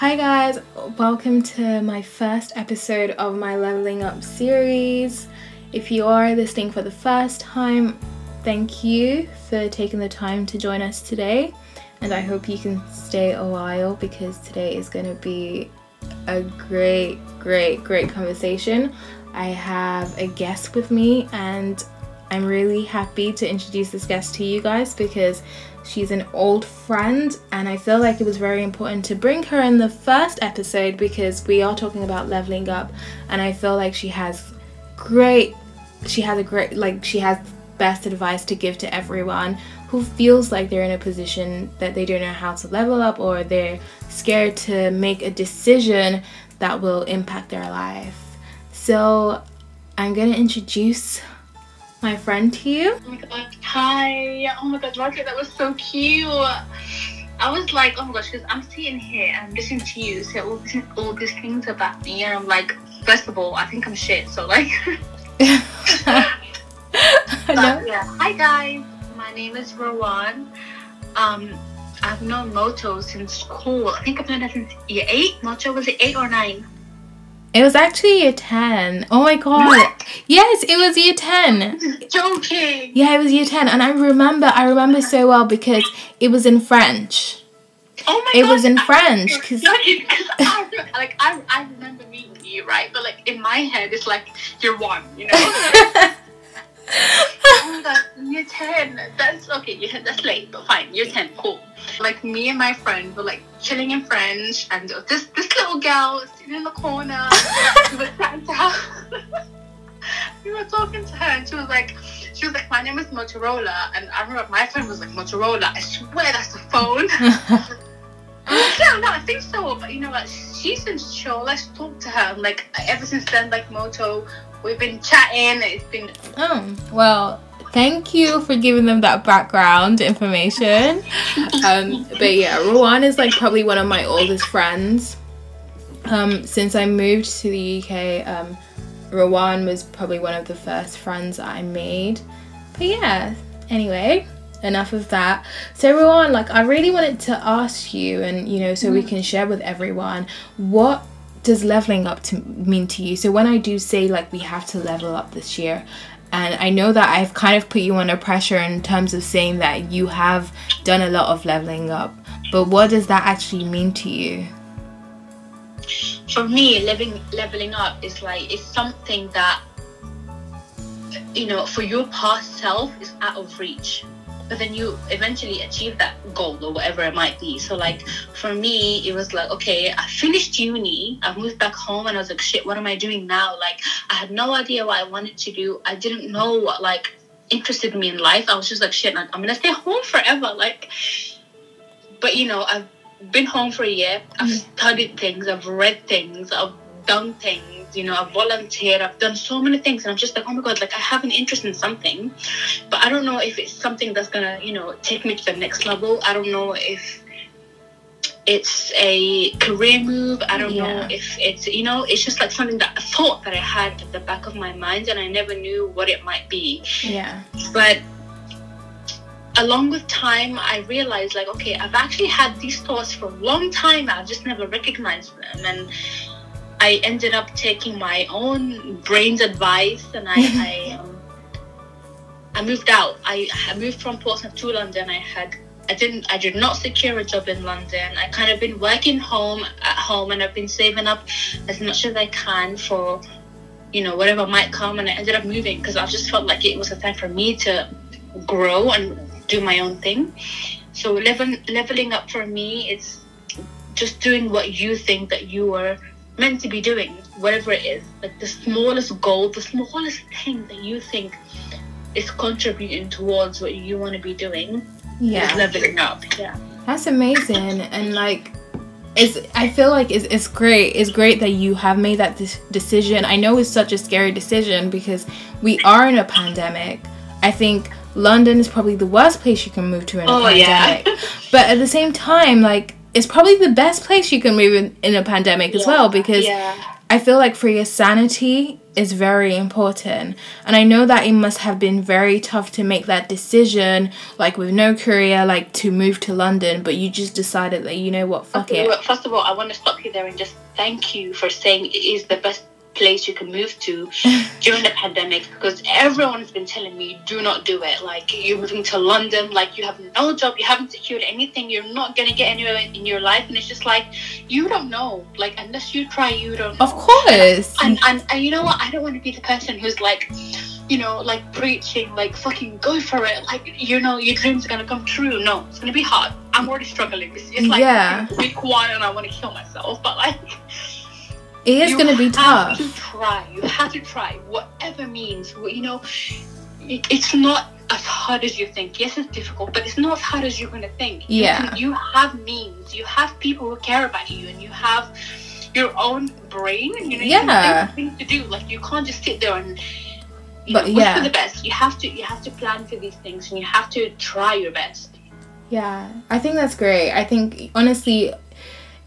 Hi guys, welcome to my first episode of my Leveling Up series. If you are listening for the first time, thank you for taking the time to join us today. And I hope you can stay a while because today is going to be a great, great, great conversation. I have a guest with me, and I'm really happy to introduce this guest to you guys because she's an old friend, and I feel like it was very important to bring her in the first episode because we are talking about leveling up, and I feel like she has great, she has a great, like, she has best advice to give to everyone who feels like they're in a position that they don't know how to level up or they're scared to make a decision that will impact their life. So, I'm gonna introduce my friend to you. Oh my god, hi. Oh my god, Roger, that was so cute. I was like, oh my gosh, because I'm sitting here and listening to you say all these, all these things about me, and I'm like, first of all, I think I'm shit, so like. but, yeah. Hi guys, my name is Rowan. Um, I've known Moto since school. I think I've known her since year eight. Moto was it eight or nine? It was actually year 10. Oh my god. What? Yes, it was year 10. Joking. Yeah, it was year 10 and I remember I remember so well because it was in French. Oh my god. it god. was in French cuz I, like I I remember meeting you, right? But like in my head it's like you're one, you know? oh my god, year 10. That's okay, You yeah, that's late, but fine. Year 10, cool. Like me and my friend were like chilling in French, and this this little girl sitting in the corner. we were chatting to her. we were talking to her, and she was like, she was like, my name is Motorola, and I remember my friend was like Motorola. I swear that's the phone. yeah, no, I think so. But you know what? She's in chill. Let's talk to her. And, like ever since then, like Moto, we've been chatting. It's been. Oh well, thank you for giving them that background information. Um, but yeah, Rowan is like probably one of my oldest friends. Um, since I moved to the UK, um, Rowan was probably one of the first friends I made. But yeah, anyway, enough of that. So Rowan, like I really wanted to ask you, and you know, so we can share with everyone what does leveling up to mean to you? So when I do say like we have to level up this year, and I know that I've kind of put you under pressure in terms of saying that you have done a lot of leveling up, but what does that actually mean to you? For me, living leveling up is like it's something that you know for your past self is out of reach but then you eventually achieve that goal or whatever it might be. So like for me, it was like, okay, I finished uni, I moved back home and I was like, shit, what am I doing now? Like I had no idea what I wanted to do. I didn't know what like interested me in life. I was just like, shit, I'm gonna stay home forever. Like, but you know, I've been home for a year. I've mm. studied things. I've read things. I've done things you know i've volunteered i've done so many things and i'm just like oh my god like i have an interest in something but i don't know if it's something that's gonna you know take me to the next level. I don't know if it's a career move. I don't yeah. know if it's you know it's just like something that i thought that i had at the back of my mind and i never knew what it might be. Yeah. But along with time i realized like okay i've actually had these thoughts for a long time i've just never recognized them. And I ended up taking my own brain's advice and I I, um, I moved out. I, I moved from Portsmouth to London. I had I didn't I did not secure a job in London. I kind of been working home at home and I've been saving up as much as I can for you know whatever might come and I ended up moving because I just felt like it was a time for me to grow and do my own thing. So leveling leveling up for me is just doing what you think that you are meant to be doing, whatever it is. Like the smallest goal, the smallest thing that you think is contributing towards what you want to be doing. Yeah. Is leveling up. Yeah. That's amazing. And like, it's, I feel like it's, it's great. It's great that you have made that decision. I know it's such a scary decision because we are in a pandemic. I think London is probably the worst place you can move to in a oh, pandemic. Yeah. but at the same time, like it's probably the best place you can move in, in a pandemic yeah, as well because yeah. I feel like for your sanity, is very important. And I know that it must have been very tough to make that decision, like with no career, like to move to London, but you just decided that, you know what, fuck Okay, it. well, first of all, I want to stop you there and just thank you for saying it is the best place you can move to during the pandemic because everyone's been telling me do not do it. Like you're moving to london like you have no job you haven't secured anything you're not going to get anywhere in your life. And it's just like you don't know. Like unless you try you don't know. Of course. and, and, and you know what? I don't want to be the person who's like you know like preaching like fucking go for it. Like you know your dreams are gonna come true. No it's gonna be hard. I'm already struggling. It's, it's like Yeah. week one and i want to kill myself but like It is going to be tough. You have to try you have to try whatever means you know it's not as hard as you think yes it's difficult but it's not as hard as you're gonna think You Yeah. can- you have means you have people who care about you and you have your own brain you know you Yeah. think things to do like you can't just sit there and you But know, yeah. for the best you have to you have to plan for these things and you have to try your best Yeah, I think that's great. I think honestly,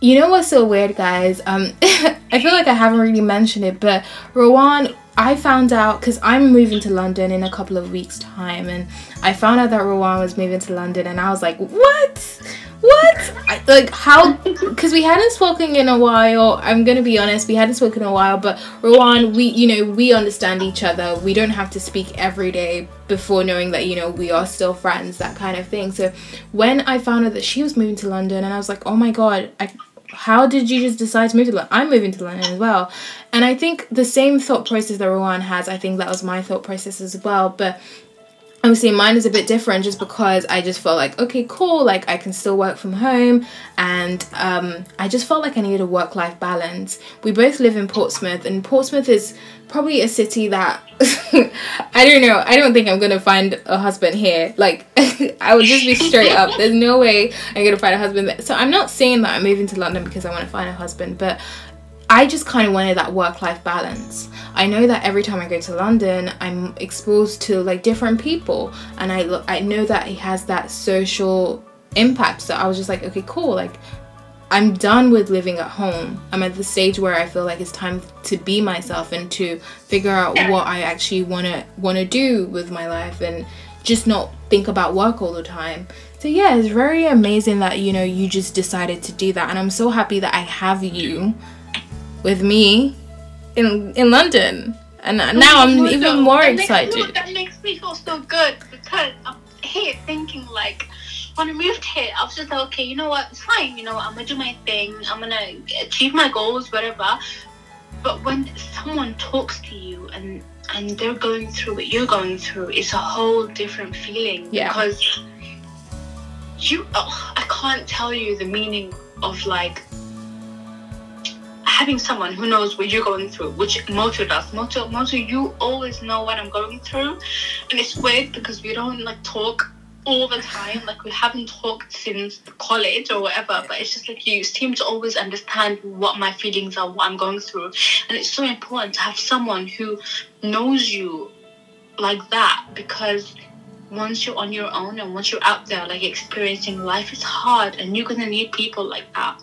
you know what's so weird, guys? Um, I feel like I haven't really mentioned it, but Rowan, I found out because I'm moving to London in a couple of weeks' time, and I found out that Rowan was moving to London, and I was like, what? What? I, like how? Because we hadn't spoken in a while. I'm gonna be honest, we hadn't spoken in a while, but Rowan, we you know we understand each other. We don't have to speak every day before knowing that you know we are still friends, that kind of thing. So when I found out that she was moving to London, and I was like, oh my god, I, how did you just decide to move to London? I'm moving to London as well, and I think the same thought process that Rowan has, I think that was my thought process as well, but obviously mine is a bit different just because I just felt like okay cool like I can still work from home and um, I just felt like I needed a work life balance. We both live in Portsmouth and Portsmouth is probably a city that I don't know I don't think I'm gonna find a husband here. Like I would just be straight up. There's no way I'm gonna find a husband there. so I'm not saying that I'm moving to London because I want to find a husband but I just kind of wanted that work life balance. I know that every time I go to London, I'm exposed to like different people, and I lo- I know that it has that social impact. So I was just like, okay, cool. Like, I'm done with living at home. I'm at the stage where I feel like it's time to be myself and to figure out what I actually wanna wanna do with my life and just not think about work all the time. So yeah, it's very amazing that you know you just decided to do that, and I'm so happy that I have you with me in in London. And now I'm even more that makes- excited. no, that makes me feel so good because I'm here thinking like when I moved here, I was just like, okay, you know what, it's fine. You know, I'm gonna do my thing. I'm gonna achieve my goals, whatever. But when someone talks to you and and they're going through what you're going through, it's a whole different feeling. Yeah. Because you, oh, I can't tell you the meaning of like having someone who knows what you're going through, which Moto does. Moto, Moto, you always know what I'm going through, and it's weird because we don't like talk all the time. Like we haven't talked since college or whatever. But it's just like you seem to always understand what my feelings are, what I'm going through, and it's so important to have someone who knows you like that because once you're on your own and once you're out there like experiencing life it's hard and you're gonna need people like that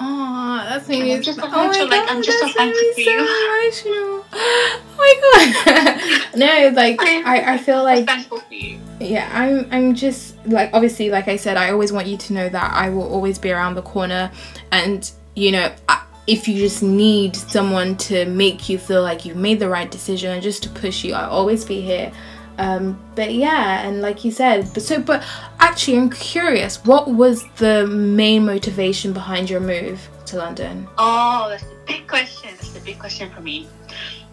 Aw, that's me. I'm just so oh my thankful, like, I'm God, just so thankful for emotional. Oh my god. no, like I, I feel like thankful for you yeah i'm i'm just like obviously like i said i always want you to know that i will always be around the corner and you know I, if you just need someone to make you feel like you've made the right decision and just to push you i'll always be here um, but yeah and like you said but so but actually i'm curious what was the main motivation behind your move to london? Oh that's a big question. That's a big question for me.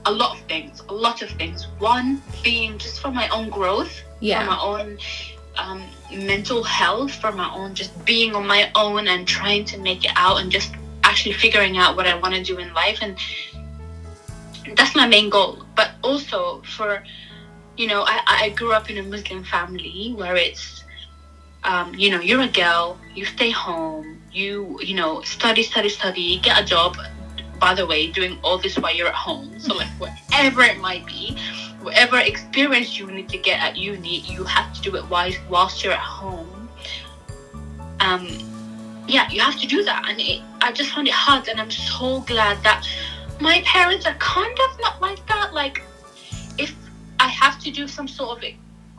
A lot of things a lot of things. One being just for my own growth yeah. for my own um, mental health for my own just being on my own and trying to make it out and just actually figuring out what i want to do in life and that's my main goal. But also for you know i, I grew up in a muslim family where it's um, you know you're a girl you stay home you you know study study study get a job by the way doing all this while you're at home. So like whatever it might be whatever experience you need to get at uni you have to do it whilst, whilst you're at home. Um yeah you have to do that. And it, i just found it hard. And i'm so glad that my parents are kind of not like that. Like, I have to do some sort of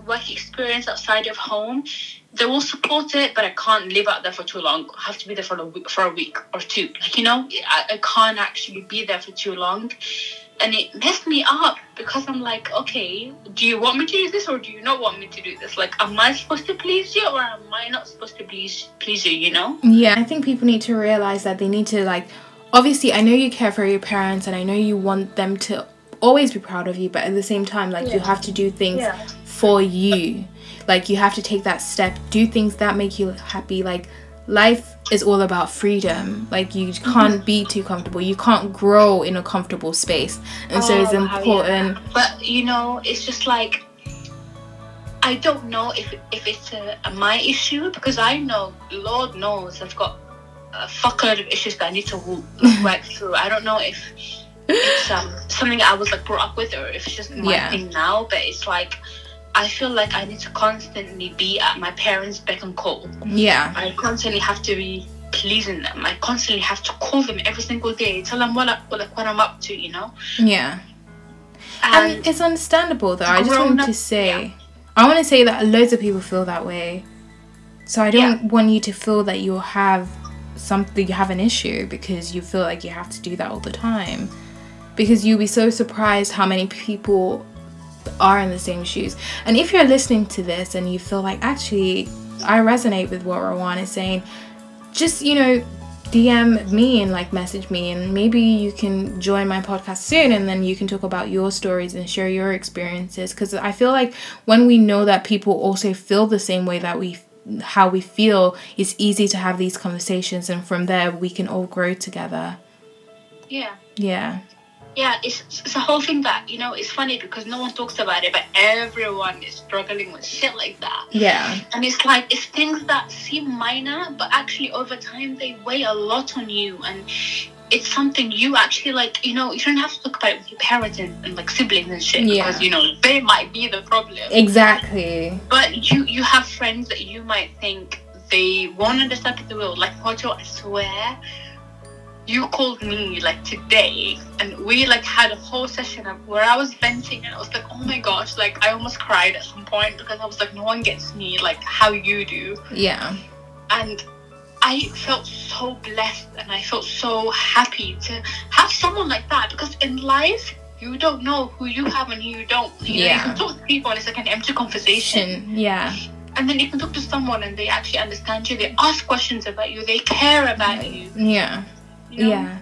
work experience outside of home, they will support it, but I can't live out there for too long. I have to be there for a week, for a week or two. Like, you know, I, I can't actually be there for too long. And it messed me up because I'm like, okay, do you want me to do this or do you not want me to do this? Like, am I supposed to please you or am I not supposed to please please you? You know? Yeah, I think people need to realize that they need to like. Obviously, I know you care for your parents, and I know you want them to always be proud of you, but at the same time, like, Yeah. you have to do things Yeah. for you. Like, you have to take that step, do things that make you happy. Like, life is all about freedom. Like, you Mm-hmm. can't be too comfortable. You can't grow in a comfortable space. And so it's Oh, wow, important. yeah. But you know, it's just like I don't know if if it's a, a my issue because I know, Lord knows, I've got a fuckload of issues that I need to work through. I don't know if it's um, something I was like brought up with or if it's just my Yeah. thing now. But it's like I feel like I need to constantly be at my parents' beck and call. Yeah. I constantly have to be pleasing them. I constantly have to call them every single day, tell them what, I, like, what I'm up to, you know. Yeah. And it's understandable though. I just wanted up- to say, yeah. I want to say that loads of people feel that way. So I don't want you to feel that you have something, you have an issue because you feel like you have to do that all the time. Because you'll be so surprised how many people are in the same shoes. And if you're listening to this and you feel like actually I resonate with what Rowan is saying, just you know DM me and like message me and maybe you can join my podcast soon and then you can talk about your stories and share your experiences because I feel like when we know that people also feel the same way that we how we feel it's easy to have these conversations and from there we can all grow together. Yeah. Yeah. Yeah, it's, it's a whole thing that, you know, it's funny because no one talks about it, but everyone is struggling with shit like that. Yeah. And it's like, it's things that seem minor, but actually over time they weigh a lot on you. And it's something you actually like, you know, you don't have to talk about it with your parents and, and like siblings and shit Yeah. because, you know, they might be the problem. Exactly. But you you have friends that you might think they won't understand the world. Like Mojo, I swear, you called me like today, and we like had a whole session of where I was venting, and I was like, oh my gosh, like I almost cried at some point because I was like, no one gets me like how you do, Yeah. and. I felt so blessed and I felt so happy to have someone like that because in life you don't know who you have and who you don't. You know, Yeah. you can talk to people and it's like an empty conversation Yeah. and then you can talk to someone and they actually understand you they ask questions about you they care about you, Yeah. Know? Yeah,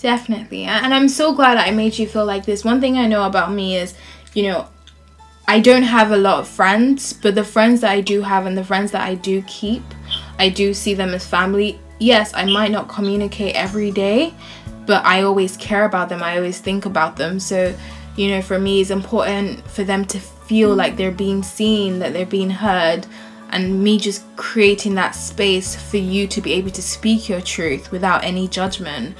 definitely. And I'm so glad I made you feel like this. One thing I know about me is, you know, I don't have a lot of friends, but the friends that I do have and the friends that I do keep, I do see them as family. Yes, I might not communicate every day, but I always care about them. I always think about them. So, you know, for me, it's important for them to feel like they're being seen, that they're being heard, and me just creating that space for you to be able to speak your truth without any judgment.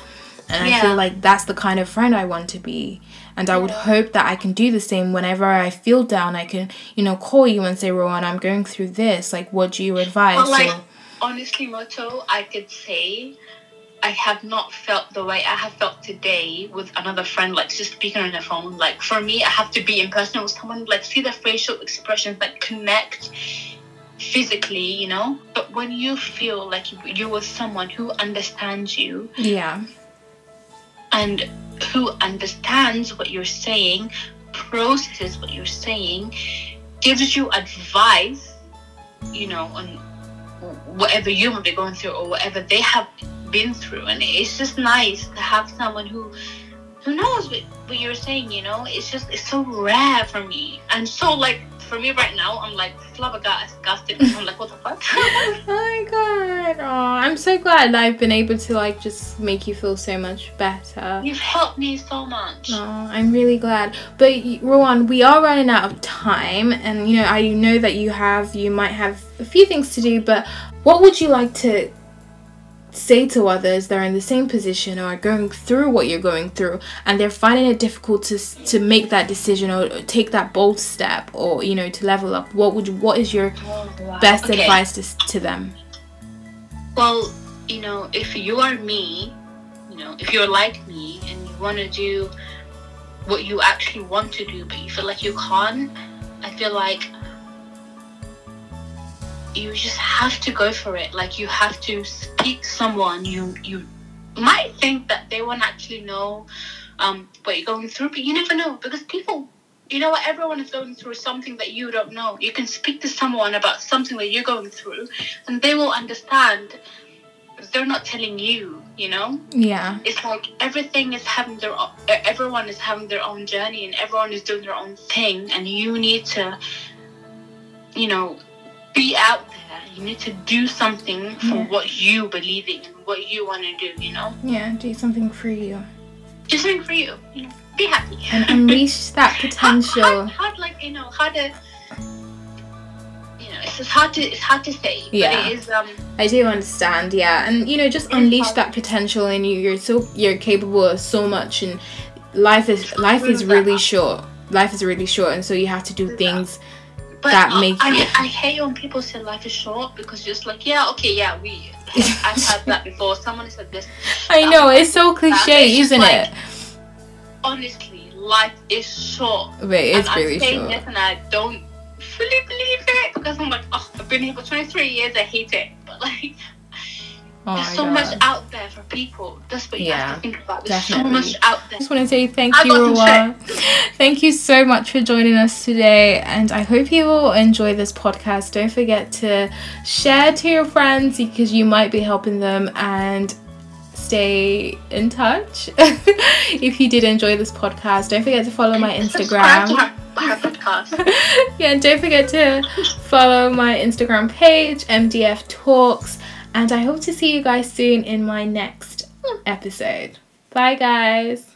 And I feel like that's the kind of friend I want to be. And I would hope that I can do the same whenever I feel down. I can, you know, call you and say, Rowan, I'm going through this. Like, what do you advise? But like Or- honestly Moto I could say I have not felt the way I have felt today with another friend like just speaking on the phone like for me I have to be in person with someone like see the facial expressions like connect physically you know but when you feel like you- you're with someone who understands you yeah. and who understands what you're saying, processes what you're saying, gives you advice, you know, on whatever you might be going through or whatever they have been through. And it's just nice to have someone who who knows what, what you're saying, you know? It's just it's so rare for me. And so like for me right now, I'm like flabbergasted. I'm like, what the fuck? oh my god. Oh, I'm so glad that I've been able to, like, just make you feel so much better. You've helped me so much. Oh, I'm really glad. But Rowan, we are running out of time, and you know, I know that you have, you might have a few things to do. But what would you like to say to others that are in the same position or are going through what you're going through, and they're finding it difficult to to make that decision or take that bold step, or you know, to level up? What would you, what is your Oh, wow. best Okay. advice to to them? Well, you know, if you are me, you know, if you're like me and you want to do what you actually want to do, but you feel like you can't, I feel like you just have to go for it. Like you have to speak someone you you might think that they won't actually know um, what you're going through, but you never know because people, you know what, everyone is going through something that you don't know. You can speak to someone about something that you're going through, and they will understand. They're not telling you, you know. Yeah. It's like everything is having their, own, everyone is having their own journey, and everyone is doing their own thing, and you need to, you know, be out there. You need to do something for Yeah. what you believe in, what you want to do. You know, Yeah, do something for you. do something for you. You know, be happy And unleash that Hard, potential. hard, hard, like you know, hard to. You know, it's hard to it's hard to say, Yeah. but it is um I do understand, yeah. And you know, just unleash hard. that potential in you. You're so you're capable of so much and life is life is really short. Life is really short and so you have to do things. that. But that uh, I, make I, you- I hate when people say life is short because just like yeah okay yeah we I've had that before. Someone said this. I know, it's so cliche, isn't like- it? Honestly, life is short. But it's and really I'm saying short. this and I don't fully believe it because I'm like oh I've been here for 23 years. I hate it, but like Oh there's so God. much out there for people. That's what you Yeah, have to think about. There's definitely. so much out there. I just want to say thank I you, Rawa. Thank you so much for joining us today, and I hope you will enjoy this podcast. Don't forget to share to your friends because you might be helping them and stay in touch. if you did enjoy this podcast, don't forget to follow my Instagram. her, her podcast. yeah, don't forget to follow my Instagram page, MDF Talks, and I hope to see you guys soon in my next episode. Bye, guys.